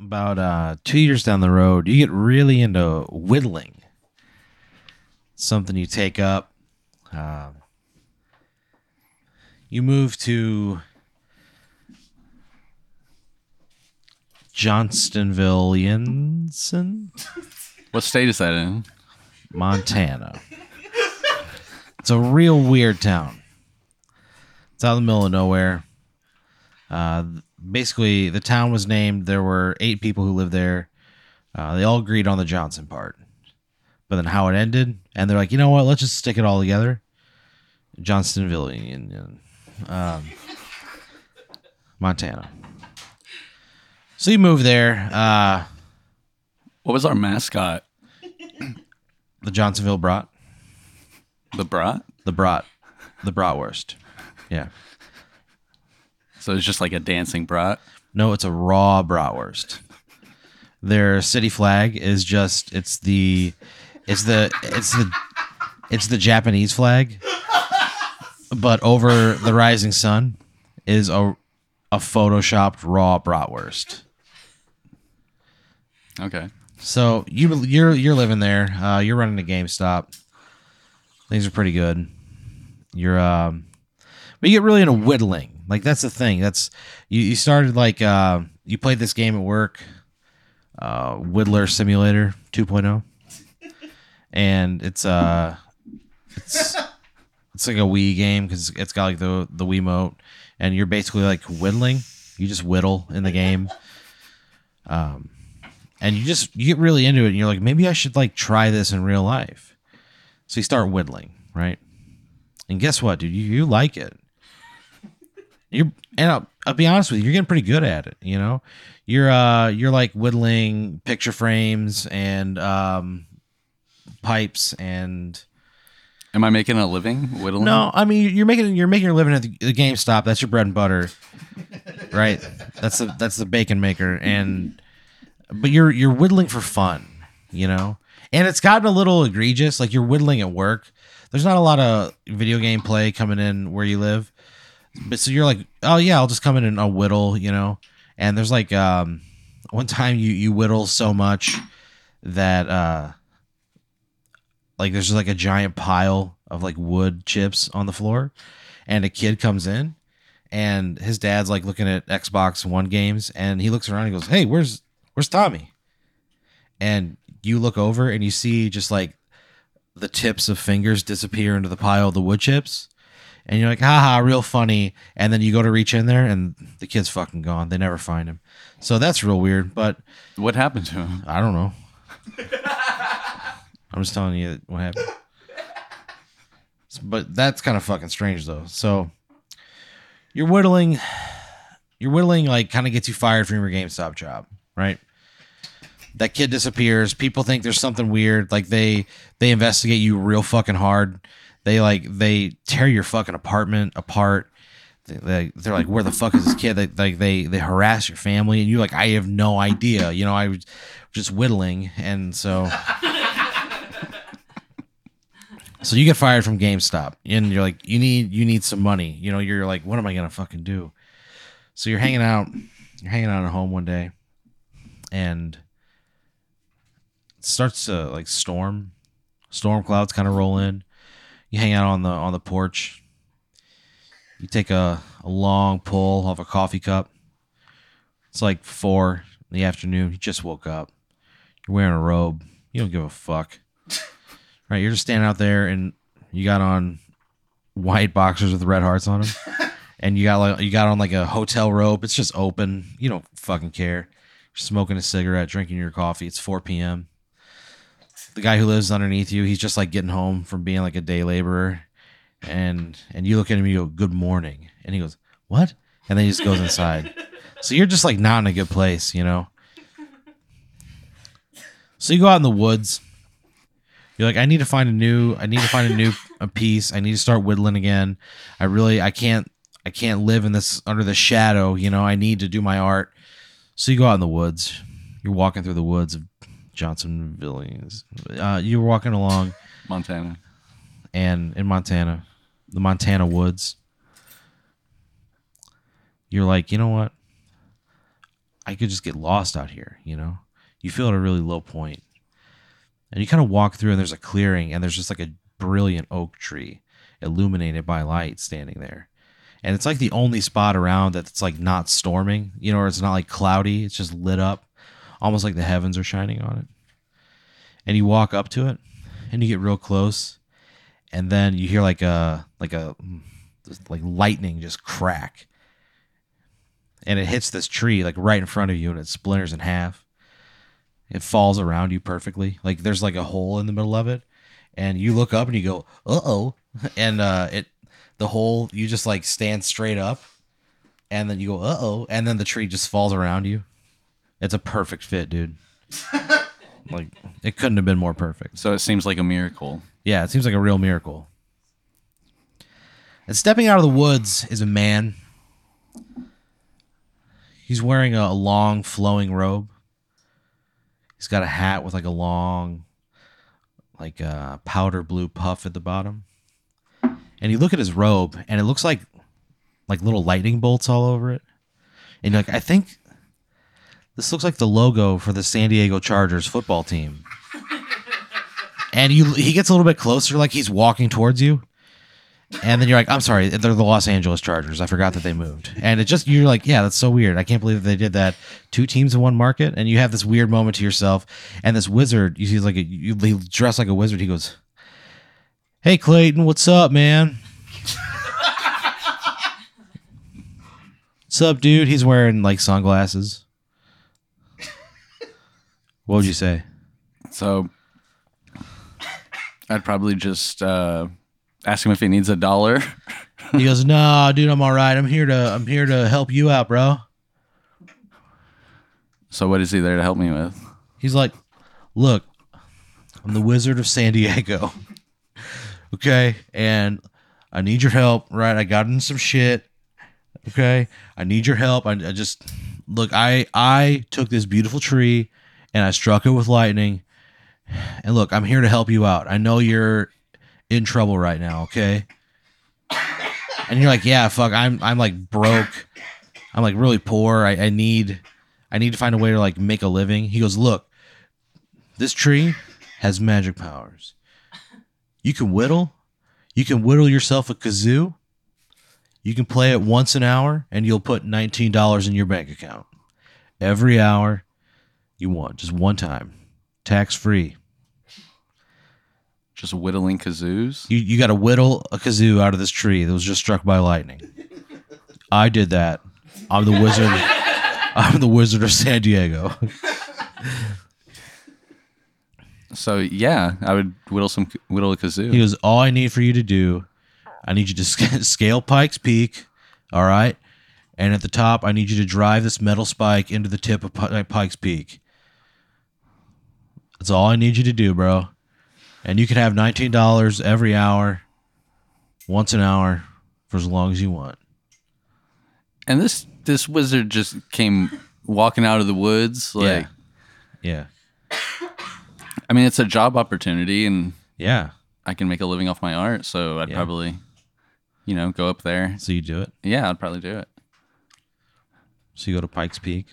about uh, two years down the road, you get really into whittling. Something you take up. Um, you move to Johnstonville, Yinson, What state is that in? Montana. It's a real weird town. It's out in the middle of nowhere. Uh, basically, the town was named. There were eight people who lived there. Uh, they all agreed on the Johnson part, but then how it ended, and they're like, you know what? Let's just stick it all together. Johnstonville, Union, um, Montana. So you move there. Uh, What was our mascot? the Johnsonville brat, The brat. the brat, the bratwurst. Yeah. So it's just like a dancing brat. No, it's a raw bratwurst. Their city flag is just it's the it's the it's the it's the Japanese flag, but over the rising sun is a a photoshopped raw bratwurst. Okay. So you you're you're living there. Uh, you're running a GameStop. Things are pretty good. You're um, but you get really into whittling. Like that's the thing. That's you. You started like uh, you played this game at work, uh, Whittler Simulator 2.0, and it's uh, it's it's like a Wii game because it's got like the the Wii mote, and you're basically like whittling. You just whittle in the game. Um, and you just you get really into it and you're like maybe i should like try this in real life so you start whittling right and guess what dude you, you like it you're and I'll, I'll be honest with you you're getting pretty good at it you know? You're uh you're like whittling picture frames and um pipes and Am I making a living whittling? no i mean you're making you're making your living at the, the gamestop. That's your bread and butter right? That's the that's the bacon maker. And but you're you're whittling for fun you know? And it's gotten a little egregious like you're whittling at work. There's not a lot of video game play coming in where you live but so you're like oh yeah i'll just come in and i'll whittle you know? And there's like um one time you you whittle so much that uh like there's just like a giant pile of like wood chips on the floor and a kid comes in and his dad's like looking at xbox one games and he looks around and goes hey where's where's tommy? And you look over and you see just like the tips of fingers disappear into the pile of the wood chips and you're like haha real funny and then you go to reach in there and the kid's fucking gone they never find him so that's real weird but What happened to him? I don't know. I'm just telling you what happened. But that's kind of fucking strange though. So you're whittling you're whittling like kind of gets you fired from your GameStop job, right? That kid disappears. People think there's something weird. Like they they investigate you real fucking hard. They like they tear your fucking apartment apart. They, they, they're like, where the fuck is this kid? They, like they they harass your family, and you're like, I have no idea. You know, I was just whittling, and so so you get fired from GameStop, and you're like, you need you need some money. You know, you're like, what am I gonna fucking do? So you're hanging out, you're hanging out at home one day, and it starts to like storm, storm clouds kind of roll in. You hang out on the on the porch. You take a, a long pull off a coffee cup. It's like four in the afternoon. You just woke up. You're wearing a robe. You don't give a fuck. Right? You're just standing out there and you got on white boxers with red hearts on them. and you got like you got on like a hotel robe. It's just open. You don't fucking care. You're smoking a cigarette, drinking your coffee. It's 4 p.m. The guy who lives underneath you, he's just like getting home from being like a day laborer. And and you look at him you go good morning. And he goes what? And then he just goes inside. So you're just like not in a good place you know? So you go out in the woods. You're like i need to find a new i need to find a new a piece. I need to start whittling again. I really i can't i can't live in this under the shadow you know? I need to do my art. So you go out in the woods. You're walking through the woods of johnsonville uh, you were walking along Montana. and in Montana, the Montana woods, you're like, you know what? I could just get lost out here, you know? You feel at a really low. And you kind of walk through and there's a clearing and there's just like a brilliant oak tree illuminated by light standing there. And it's like the only spot around that's like not storming, you know, or it's not like cloudy, it's just lit up, almost like the heavens are shining on it. And you walk up to it and you get real close and then you hear like a like a like lightning just crack. And it hits this tree like right in front of you and it splinters in half. It falls around you perfectly. Like there's like a hole in the middle of it. And you look up and you go uh-oh. And uh it the hole you just like stand straight up and then you go uh-oh. And then the tree just falls around you it's a perfect fit dude like it couldn't have been more perfect So it seems like a miracle. yeah, it seems like a real miracle. And stepping out of the woods is a man. He's wearing a, a long flowing robe. He's got a hat with like a long, like a powder blue puff at the bottom. And you look at his robe, and it looks like like little lightning bolts all over it. And you're like, I think this looks like the logo for the San Diego Chargers football team. And you he gets a little bit closer like he's walking towards you. And then you're like i'm sorry they're the los angeles chargers. I forgot that they moved. And it just you're like yeah that's so weird. I can't believe that they did that. Two teams in one market? And you have this weird moment to yourself. And this wizard you see like a, you he dressed like a wizard. He goes hey clayton what's up man? What's up dude? He's wearing like sunglasses what would you say So I'd probably just uh, ask him if he needs a dollar. He goes, "No, dude, I'm all right. I'm here to I'm here to help you out, bro." So what is he there to help me with? He's like, "Look, I'm the Wizard of San Diego. okay, and I need your help, right? I got in some shit. Okay, I need your help. I, I just look. I I took this beautiful tree and I struck it with lightning. And look, I'm here to help you out. I know you're in trouble right now. Okay." And you're like, yeah, fuck, I'm I'm like broke. I'm like really poor. I, I need I need to find a way to like make a living. He goes, look, this tree has magic powers. You can whittle. You can whittle yourself a kazoo. You can play it once an hour and you'll put $19 in your bank account. Every hour you want, just one time. Tax free. Just whittling kazoos? You you got to whittle a kazoo out of this tree that was just struck by lightning. I did that. I'm the wizard. I'm the wizard of San Diego. So yeah, I would whittle some whittle a kazoo. He goes, All I need for you to do, I need you to sc- scale Pike's Peak. All right. And at the top, I need you to drive this metal spike into the tip of Pi- Pike's Peak. That's all I need you to do, bro. And you can have $19 every hour, once an hour, for as long as you want. and this this wizard just came walking out of the woods. Like Yeah. I mean, it's a job opportunity, and Yeah. I can make a living off my art. So I'd Yeah. probably, you know, go up there. So you do it. Yeah, I'd probably do it. So you go to Pike's Peak.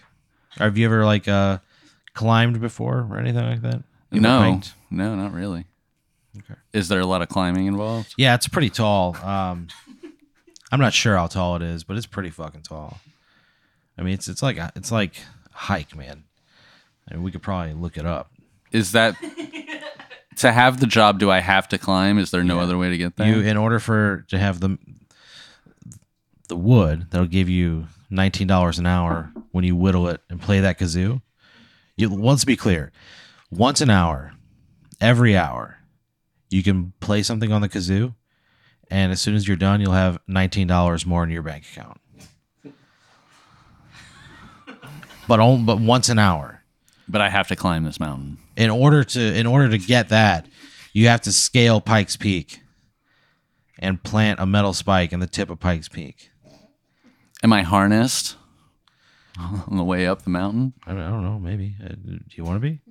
Have you ever like uh climbed before or anything like that? You No, hiked? no, not really. Okay. Is there a lot of climbing involved? Yeah, it's pretty tall. Um, I'm not sure how tall it is, but it's pretty fucking tall. I mean, it's it's like a, it's like a hike, man. I mean, we could probably look it up. Is that to have the job? Do I have to climb? Is there no Yeah. other way to get there? You, in order for to have the the wood that'll give you nineteen dollars an hour when you whittle it and play that kazoo. You let's be clear, once an hour, every hour, you can play something on the kazoo, and as soon as you're done, you'll have nineteen dollars more in your bank account. But on, but once an hour. but I have to climb this mountain. In order to in order to get that, you have to scale Pikes Peak and plant a metal spike in the tip of Pikes Peak. Am I harnessed on the way up the mountain? I don't, I don't know. Maybe. Uh, do you want to be?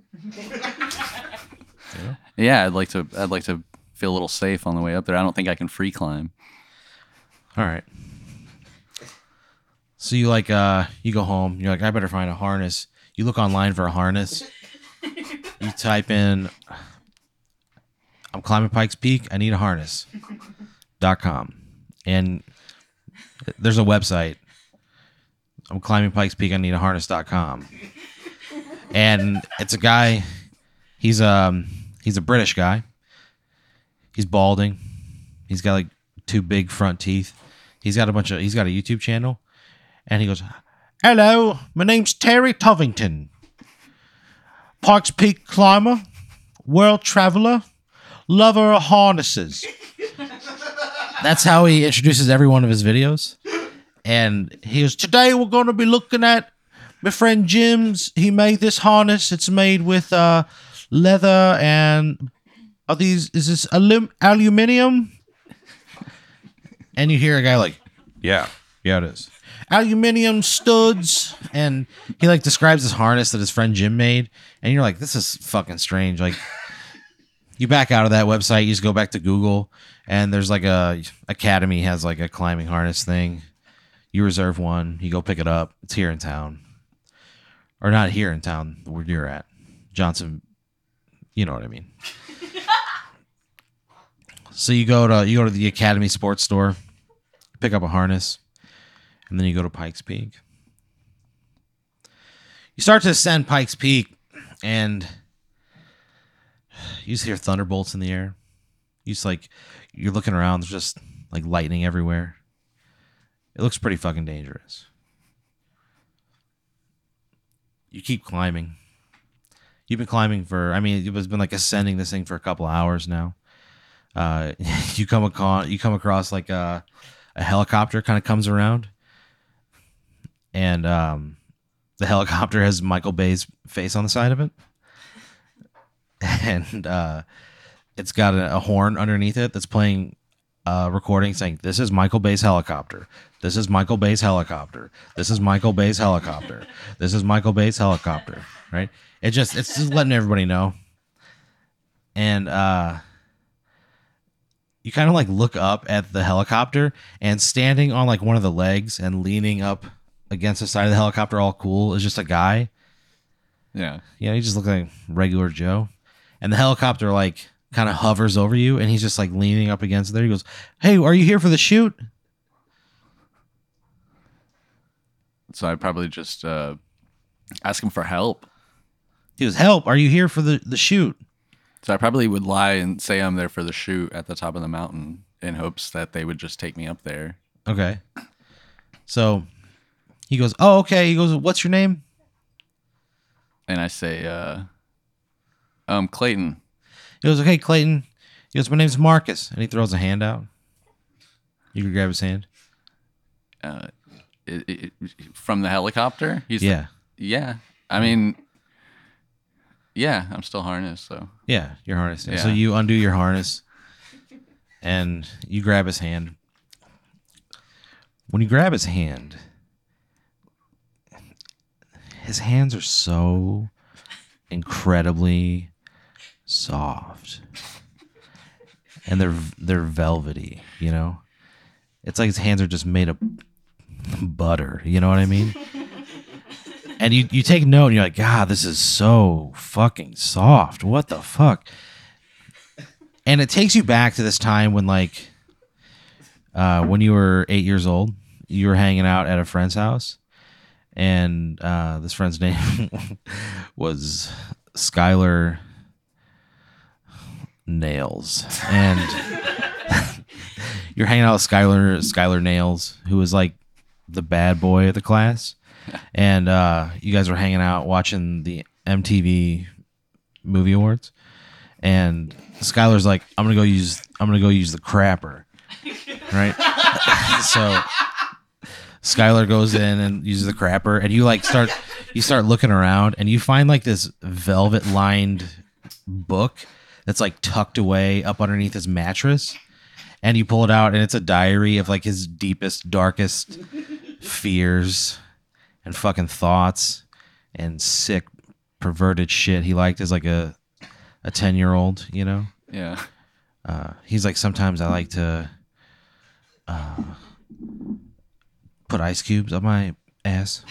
Yeah, I'd like to. I'd like to feel a little safe on the way up there. I don't think I can free climb. All right. So you like uh you go home, you're like, I better find a harness. You look online for a harness. You type in I'm climbing Pikes Peak, I need a harness. dot com. And there's a website. I'm climbing Pikes Peak, I need a harness.com. And it's a guy, he's um he's a British guy. He's balding. He's got like two big front teeth. He's got a bunch of he's got a YouTube channel and he goes, Hello, my name's Terry Tovington. Parks Peak climber, world traveler, lover of harnesses. That's how he introduces every one of his videos. And he goes, Today we're going to be looking at my friend Jim's. He made this harness. It's made with uh, leather and are these, is this alum- aluminium? And you hear a guy like, Yeah, yeah, it is aluminium studs and he like describes this harness that his friend jim made and you're like this is fucking strange like you back out of that website you just go back to google and there's like a academy has like a climbing harness thing you reserve one you go pick it up it's here in town or not here in town where you're at johnson you know what i mean so you go to you go to the academy sports store pick up a harness and then you go to Pikes Peak. You start to ascend Pikes Peak, and you just hear thunderbolts in the air. You just like you're looking around, there's just like lightning everywhere. It looks pretty fucking dangerous. You keep climbing. You've been climbing for, I mean, it's been like ascending this thing for a couple hours now. Uh, you come across, you come across like a, a helicopter kind of comes around and um, the helicopter has Michael Bay's face on the side of it, and uh, it's got a, a, horn underneath it that's playing a recording saying, "This is Michael Bay's helicopter. This is Michael Bay's helicopter. This is Michael Bay's helicopter. This is Michael Bay's helicopter." Right? It just it's just letting everybody know, and uh, you kind of like look up at the helicopter and standing on like one of the legs and leaning up against the side of the helicopter, all cool, is just a guy. Yeah. Yeah, he just looks like regular Joe. And the helicopter like kind of hovers over you and he's just like leaning up against there. He goes, Hey, are you here for the shoot? So I'd probably just uh, ask him for help. He goes, Help, are you here for the, the shoot? So I probably would lie and say I'm there for the shoot at the top of the mountain in hopes that they would just take me up there. Okay. So he goes, "Oh, okay." He goes, "What's your name?" And I say, uh, "Um, Clayton." He goes, "Okay, Clayton." He goes, "My name's Marcus," and he throws a hand out. You can grab his hand. Uh, it, it, from the helicopter. He's yeah, yeah. I mean, yeah, I'm still harnessed, so yeah, you're harnessed. Yeah. So you undo your harness, and you grab his hand. When you grab his hand, his hands are so incredibly soft and they're they're velvety you know it's like his hands are just made of butter you know what i mean? And you you take note and you're like god this is so fucking soft. What the fuck? And it takes you back to this time when like uh, when you were eight years old you were hanging out at a friend's house and uh, this friend's name was Skylar Nails, and you're hanging out with Skylar Skylar Nails, who was like the bad boy of the class, and uh, you guys were hanging out watching the MTV Movie Awards, and Skylar's like, "I'm gonna go use I'm gonna go use the crapper," right? so Skylar goes in and uses the crapper, and you like start you start looking around, and you find like this velvet lined book that's like tucked away up underneath his mattress, and you pull it out, and it's a diary of like his deepest, darkest fears and fucking thoughts and sick, perverted shit he liked as like a a ten year old, you know. Yeah. Uh, he's like sometimes I like to. Uh, put ice cubes on my ass.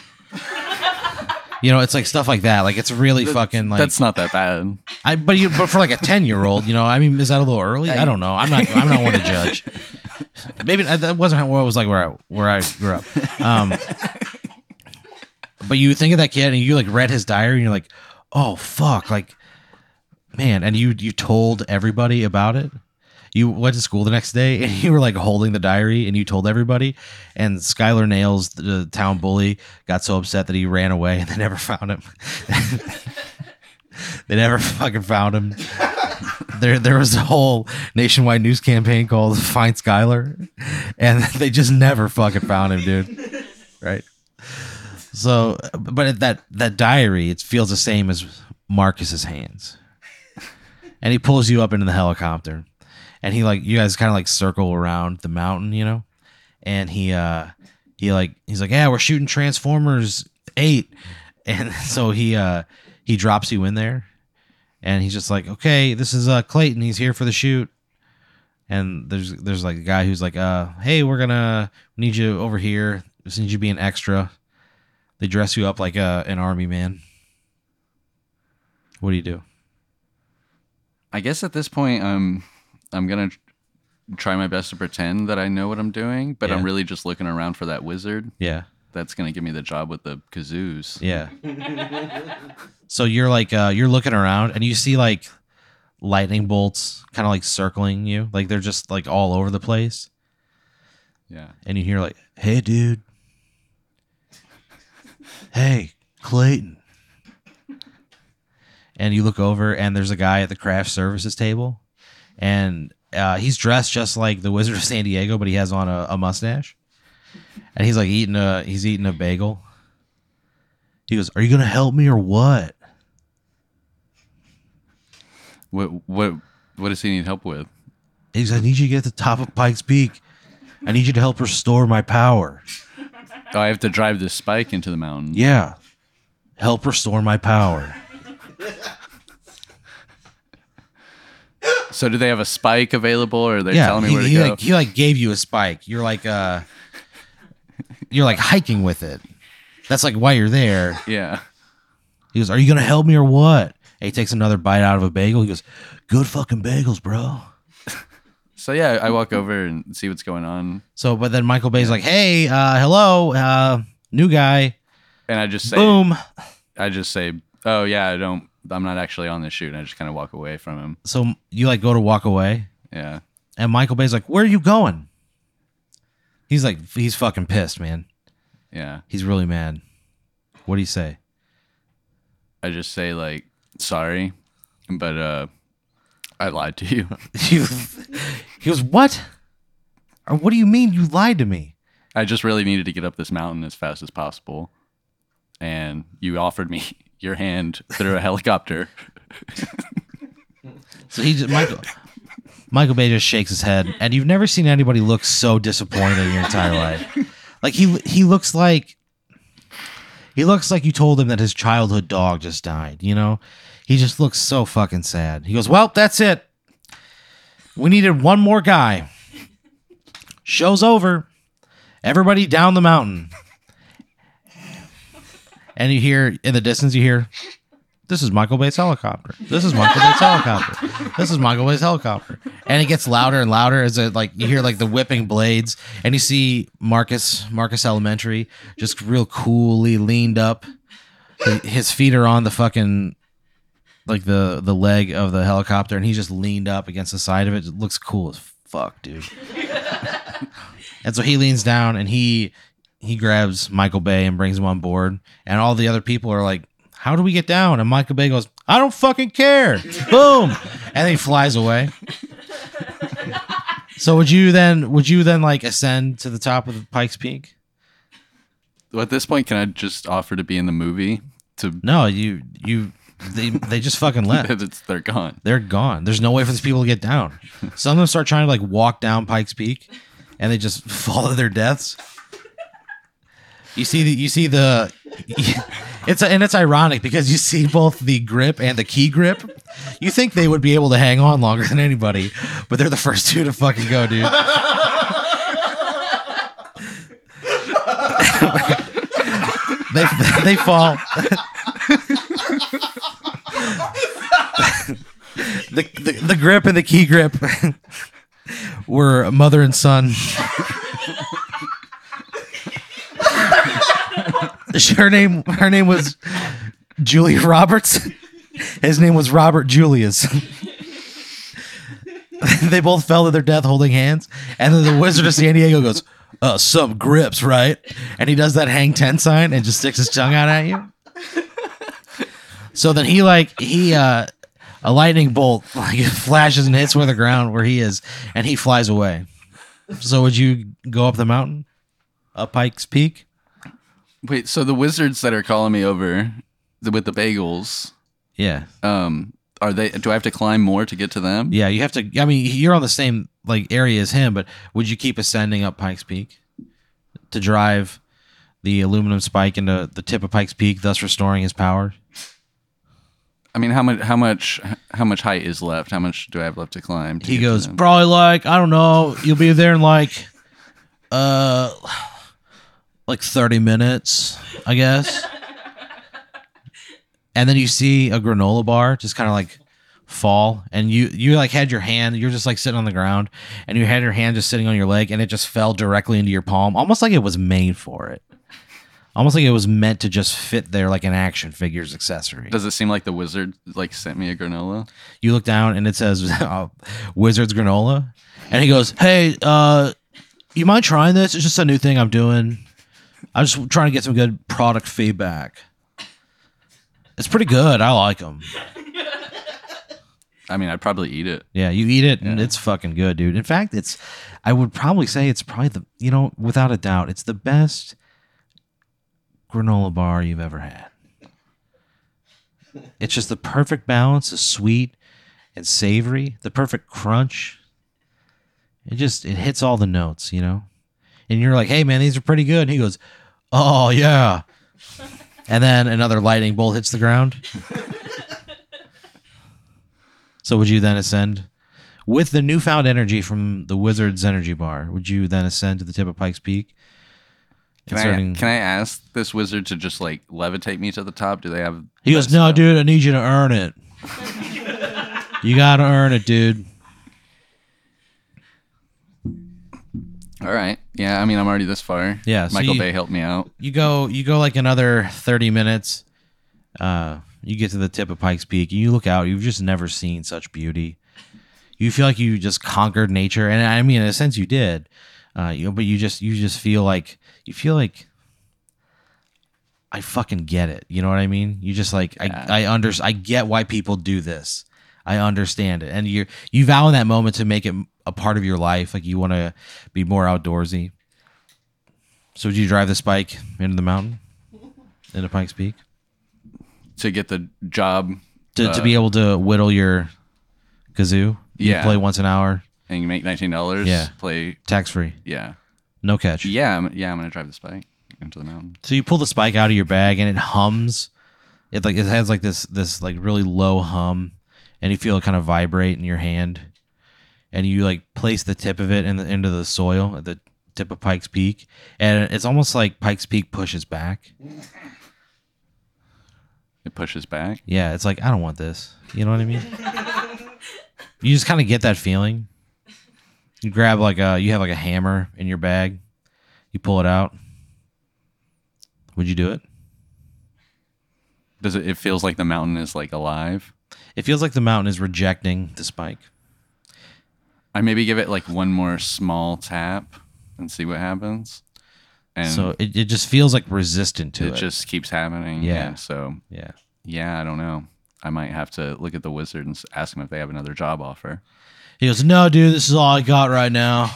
you know, it's like stuff like that. Like it's really fucking like That's not that bad. I but you but for like a ten year old, you know, I mean, is that a little early? I don't know. I'm not I'm not one to judge. Maybe that wasn't what it was like where I where I grew up. Um, but you think of that kid and you like read his diary and you're like, oh fuck, like man, and you you told everybody about it. You went to school the next day and you were like holding the diary and you told everybody. And Skylar Nails, the town bully, got so upset that he ran away and they never found him. they never fucking found him. There, there was a whole nationwide news campaign called "Find Skylar," and they just never fucking found him, dude. Right. So, but that that diary, it feels the same as Marcus's hands, and he pulls you up into the helicopter, and he like you guys kind of like circle around the mountain, you know, and he uh he like he's like yeah we're shooting Transformers eight, and so he uh he drops you in there, and he's just like okay this is uh Clayton he's here for the shoot. And there's there's like a guy who's like, uh, hey, we're gonna need you over here. Just need you to be an extra. They dress you up like a, an army man. What do you do? I guess at this point, I'm I'm gonna try my best to pretend that I know what I'm doing, but I'm really just looking around for that wizard Yeah. That's gonna give me the job with the kazoos. Yeah. so you're like uh you're looking around and you see like lightning bolts kind of like circling you. Like they're just like all over the place. Yeah. And you hear like, "Hey dude. Hey, Clayton." And you look over and there's a guy at the craft services table and uh, he's dressed just like the Wizard of San Diego, but he has on a, a mustache. And he's like eating a he's eating a bagel. He goes, "Are you gonna help me or what?" What what what does he need help with? He's like, "I need you to get to the top of Pikes Peak. I need you to help restore my power." Oh, I have to drive this spike into the mountain. Yeah, help restore my power. So do they have a spike available, or are they yeah, telling me he, where to he, go? like he like gave you a spike. You're like uh, you're like hiking with it. That's like why you're there. yeah. He goes, "Are you gonna help me or what?" And he takes another bite out of a bagel. He goes, "Good fucking bagels, bro." So yeah, I walk over and see what's going on, So, but then Michael Bay's like, "Hey, uh, hello, uh, new guy." and I just say, Boom. I just say, oh yeah, I don't, I'm not actually on this shoot. And I just kind of walk away from him. So you like go to walk away, Yeah. and Michael Bay's like, "Where are you going?" He's like, he's fucking pissed, man. Yeah. He's really mad. What do you say? I just say like, sorry, but uh, I lied to you. You, he goes, "What? Or what do you mean you lied to me?" I just really needed to get up this mountain as fast as possible, and you offered me your hand through a helicopter. So he just Michael Michael Bay just shakes his head, and you've never seen anybody look so disappointed in your entire life. Like he he looks like he looks like you told him that his childhood dog just died. You know, he just looks so fucking sad. He goes, "Well, that's it. We needed one more guy. Show's over. Everybody down the mountain." And you hear in the distance, you hear this is Michael Bay's helicopter. This is Michael Bay's helicopter. This is Michael Bay's helicopter. And it gets louder and louder as it like you hear like the whipping blades and you see Marcus Marcus Elementary just real coolly leaned up. His feet are on the fucking like the the leg of the helicopter and he just leaned up against the side of it. It looks cool as fuck, dude. and so he leans down and he he grabs Michael Bay and brings him on board and all the other people are like how do we get down? And Michael Bay goes, I don't fucking care. Boom. And then he flies away. so would you then would you then like ascend to the top of the Pikes Peak? Well, at this point, can I just offer to be in the movie? To No, you you they they just fucking left. it's, they're gone. They're gone. There's no way for these people to get down. Some of them start trying to like walk down Pikes Peak and they just fall to their deaths. You see the you see the it's and it's ironic because you see both the grip and the key grip. You think they would be able to hang on longer than anybody, but they're the first two to fucking go, dude. they they fall. the, the the grip and the key grip were mother and son. Her name her name was Julia Roberts. His name was Robert Julius. they both fell to their death holding hands, and then the Wizard of San Diego goes, "Uh, some grips, right?" And he does that hang ten sign and just sticks his tongue out at you. So then he like he uh a lightning bolt like flashes and hits where the ground where he is, and he flies away. So would you go up the mountain, up Pikes Peak? Wait, so the wizards that are calling me over the, with the bagels, Yeah, um, are they? Do I have to climb more to get to them? yeah. You have to. I mean, you're on the same like area as him, but would you keep ascending up Pikes Peak to drive the aluminum spike into the tip of Pikes Peak, thus restoring his power? I mean, how much? How much? How much height is left? How much do I have left to climb? to He get to goes them? probably like I don't know. You'll be there in like, uh, like thirty minutes, I guess. and then you see a granola bar just kind of like fall, and you you like had your hand. You're just like sitting on the ground, and you had your hand just sitting on your leg, and it just fell directly into your palm, almost like it was made for it. Almost like it was meant to just fit there like an action figures accessory. Does it seem like the wizard like sent me a granola? you look down and it says uh, Wizards Granola, and he goes, "Hey, uh, you mind trying this? It's just a new thing I'm doing. I'm just trying to get some good product feedback. It's pretty good. I like them. I mean, I'd probably eat it. Yeah, you eat it and it's fucking good, dude. In fact, it's I would probably say it's probably the you know without a doubt it's the best granola bar you've ever had. It's just the perfect balance of sweet and savory, the perfect crunch. It just it hits all the notes, you know. And you're like, "Hey man, these are pretty good." And he goes, "Oh, yeah." And then another lightning bolt hits the ground. so would you then ascend with the newfound energy from the Wizard's energy bar? Would you then ascend to the tip of Pikes Peak? Can Inserting- I can I ask this wizard to just like levitate me to the top? Do they have? He goes, "No, stuff?" dude, I need you to earn it. you got to earn it, dude." All right. Yeah. I mean, I'm already this far. Yeah, so Michael you- Bay helped me out. you go you go like another 30 minutes uh you get to the tip of pikes peak and you look out you've just never seen such beauty you feel like you just conquered nature and i mean in a sense you did uh you but you just you just feel like you feel like i fucking get it you know what i mean you just like Yeah. i i under i get why people do this i understand it and you you vow in that moment to make it a part of your life like you want to be more outdoorsy so would you drive this bike into the mountain, into Pikes Peak, to get the job to, to Uh, be able to whittle your kazoo? You Yeah. play once an hour, and you make nineteen dollars. Yeah. Play. tax free, Yeah. no catch. Yeah. I'm, yeah. I'm gonna drive the spike into the mountain. So you pull the spike out of your bag and it hums. It like it has like this this like really low hum, and you feel it kind of vibrate in your hand, and you like place the tip of it in the, into the soil at the tip of Pikes Peak, and it's almost like Pikes Peak pushes back. It pushes back. Yeah, it's like I don't want this. You know what I mean? you just kind of get that feeling. You grab like a you have like a hammer in your bag. You pull it out. Would you do it? Does it? It feels like the mountain is like alive. It feels like the mountain is rejecting the spike. I maybe give it like one more small tap and see what happens. And so it, it just feels like resistant to it it. just keeps happening. Yeah. And so yeah. yeah, I don't know. I might have to look at the wizard and ask him if they have another job offer. He goes, "No, dude, this is all I got right now.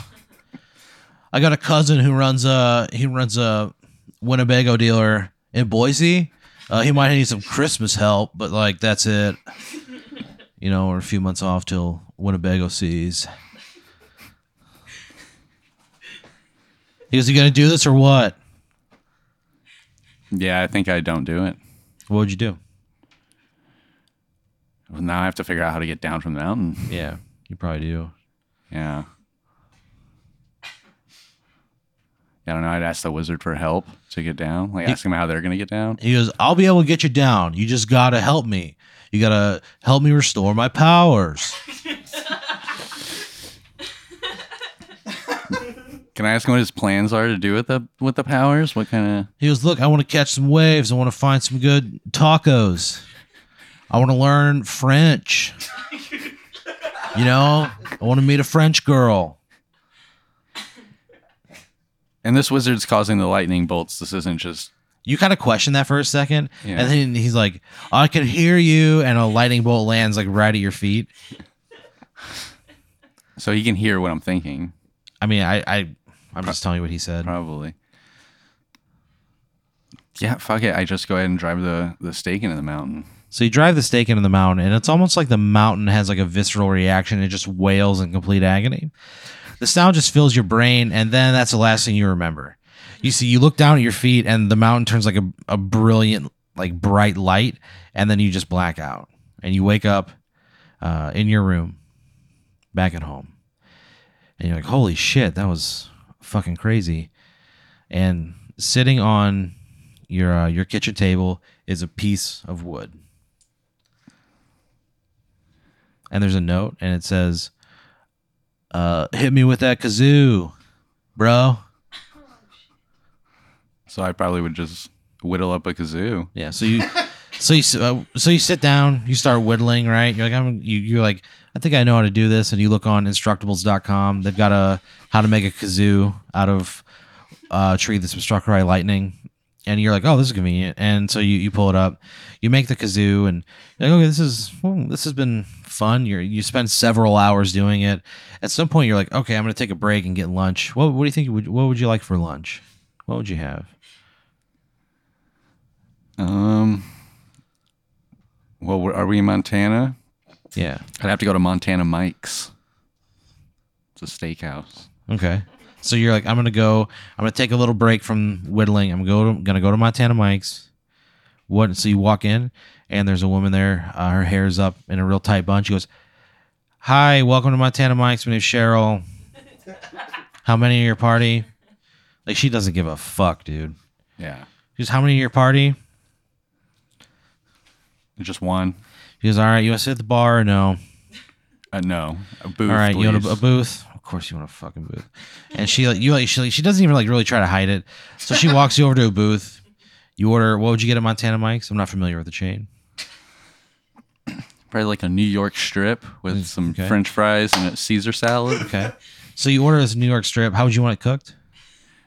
I got a cousin who runs a he runs a Winnebago dealer in Boise. Uh, he might need some Christmas help, but like that's it. You know, we're a few months off till Winnebago sees." He gonna do this or what? Yeah, I think I don't do it. What would you do?" Well, now I have to figure out how to get down from the mountain. Yeah, you probably do. Yeah. I don't know. I'd ask the wizard for help to get down. Like ask them how they're gonna get down. He goes, I'll be able to get you down. You just gotta help me. You gotta help me restore my powers. Can I ask him what his plans are to do with the with the powers? What kind of He goes, Look, I want to catch some waves. I want to find some good tacos. I want to learn French. You know, I want to meet a French girl. And this wizard's causing the lightning bolts. This isn't just You kind of question that for a second. Yeah. And then he's like, I can hear you. And a lightning bolt lands like right at your feet. so he can hear what I'm thinking. I mean, I, I I'm just telling you what he said. Probably. Yeah, fuck it. I just go ahead and drive the the stake into the mountain. So you drive the stake into the mountain, and it's almost like the mountain has like a visceral reaction. It just wails in complete agony. The sound just fills your brain, and then that's the last thing you remember. You see, you look down at your feet, and the mountain turns like a, a brilliant, like bright light, and then you just black out, and you wake up uh, in your room, back at home, and you're like, "Holy shit, that was fucking crazy!" And sitting on your uh, your kitchen table is a piece of wood and there's a note and it says uh hit me with that kazoo bro So I probably would just whittle up a kazoo. yeah so you so you uh, so you sit down you start whittling right you're like i'm you, you're like i think i know how to do this and you look on instructables.com they've got a how to make a kazoo out of uh, a tree that's been struck by lightning. And you're like oh this is convenient. And so you, you pull it up. You make the kazoo and like okay this is well, this has been fun. You you spend several hours doing it. At some point you're like okay i'm gonna take a break and get lunch. What, what do you think would, what would you like for lunch? What would you have? Um. Well, are we in Montana? Yeah I'd have to go to Montana Mike's. It's a steakhouse. Okay. So you're like, I'm gonna go. I'm gonna take a little break from whittling. I'm go to, gonna go to Montana Mike's. What? So you walk in, and there's a woman there. Uh, her hair's up in a real tight bun. She goes, "Hi, welcome to Montana Mike's. My name's Cheryl. How many are your party?" Like she doesn't give a fuck, dude. Yeah. She goes, "How many are your party?" Just one. She goes, "All right, you want to sit at the bar or no?" Uh, no. A booth. All right, you want a, a booth? Of course, you want a fucking booth. And she like you like she like, she doesn't even like really try to hide it. So she walks you over to a booth. You order. What would you get at Montana Mike's? I'm not familiar with the chain. Probably like a New York strip with some okay. French fries and a Caesar salad. Okay. So you order this New York strip. How would you want it cooked?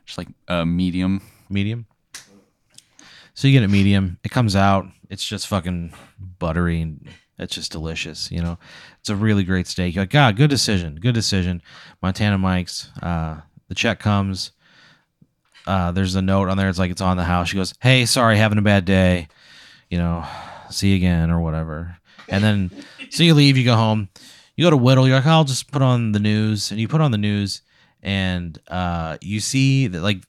Just like a medium. Medium. So you get a medium. It comes out. It's just fucking buttery and it's just delicious. You know, it's a really great steak. You're like, God, good decision. Good decision. Montana Mike's. Uh, the check comes. Uh, there's a note on there. It's like it's on the house. She goes, "Hey, sorry, having a bad day. You know, see you again or whatever." And then, so you leave. You go home. You go to Whittle. You're like, "I'll just put on the news," and you put on the news, and uh, you see that like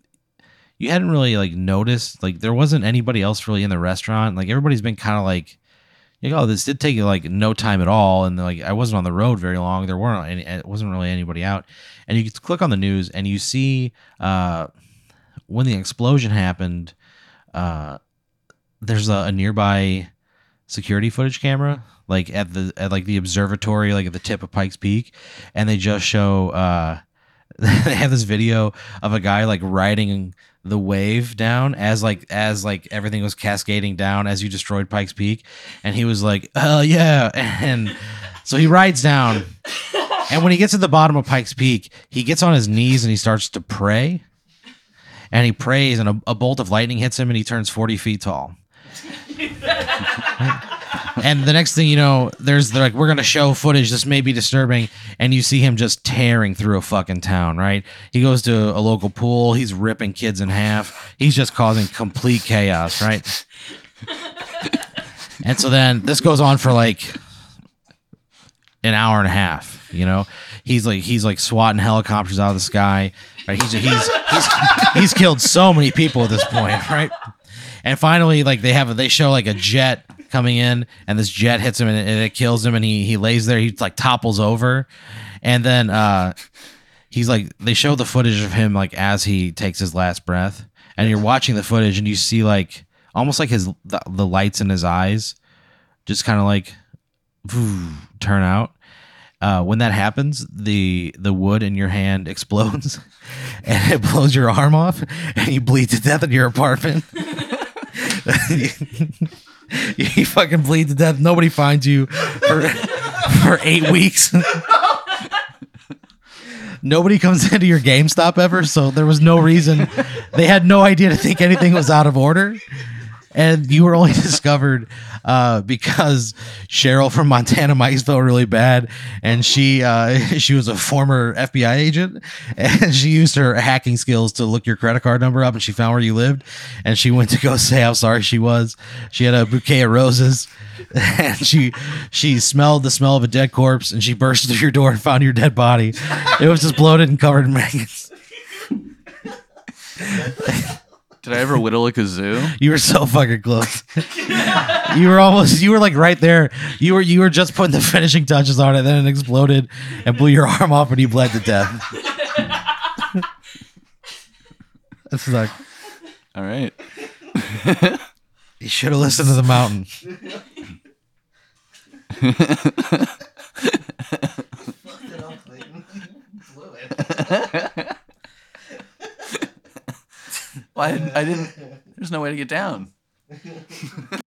you hadn't really like noticed like there wasn't anybody else really in the restaurant. Like everybody's been kind of like, like, oh, this did take like no time at all, and like I wasn't on the road very long. There weren't any, it wasn't really anybody out, and you click on the news and you see uh, when the explosion happened. Uh, there's a, a nearby security footage camera like at the at like the observatory like at the tip of Pikes Peak and they just show uh they have this video of a guy like riding the wave down as like as like everything was cascading down as you destroyed Pikes Peak. And he was like oh yeah. And so he rides down. And when he gets to the bottom of Pikes Peak he gets on his knees and he starts to pray. And he prays and a, a bolt of lightning hits him and he turns 40 feet tall and the next thing you know, there's they're like, we're gonna show footage. This may be disturbing, and you see him just tearing through a fucking town. Right? He goes to a local pool. He's ripping kids in half. He's just causing complete chaos. Right? and so then this goes on for like an hour and a half. You know, he's like he's like swatting helicopters out of the sky. Right? He's he's he's he's killed so many people at this point. Right? And finally, like they have, a, they show like a jet coming in, and this jet hits him and it, kills him, and he he lays there, he like topples over, and then uh, he's like they show the footage of him like as he takes his last breath, and you're watching the footage and you see like almost like his the, the lights in his eyes just kind of like turn out. Uh, when that happens, the the wood in your hand explodes, and it blows your arm off, and you bleed to death in your apartment. you fucking bleed to death. Nobody finds you for, for eight weeks. Nobody comes into your GameStop ever, so there was no reason. They had no idea to think anything was out of order and you were only discovered uh, because Cheryl from Montana Mice felt really bad, and she uh, she was a former FBI agent, and she used her hacking skills to look your credit card number up, and she found where you lived, and she went to go say how sorry she was. She had a bouquet of roses, and she she smelled the smell of a dead corpse, and she burst through your door and found your dead body. It was just bloated and covered in maggots. Did I ever whittle a kazoo? You were so fucking close. you were almost. You were like right there. You were. You were just putting the finishing touches on it. Then it exploded and blew your arm off, and you bled to death. That's like. All right. You should have listened to the mountain. Well, I, I didn't. There's no way to get down.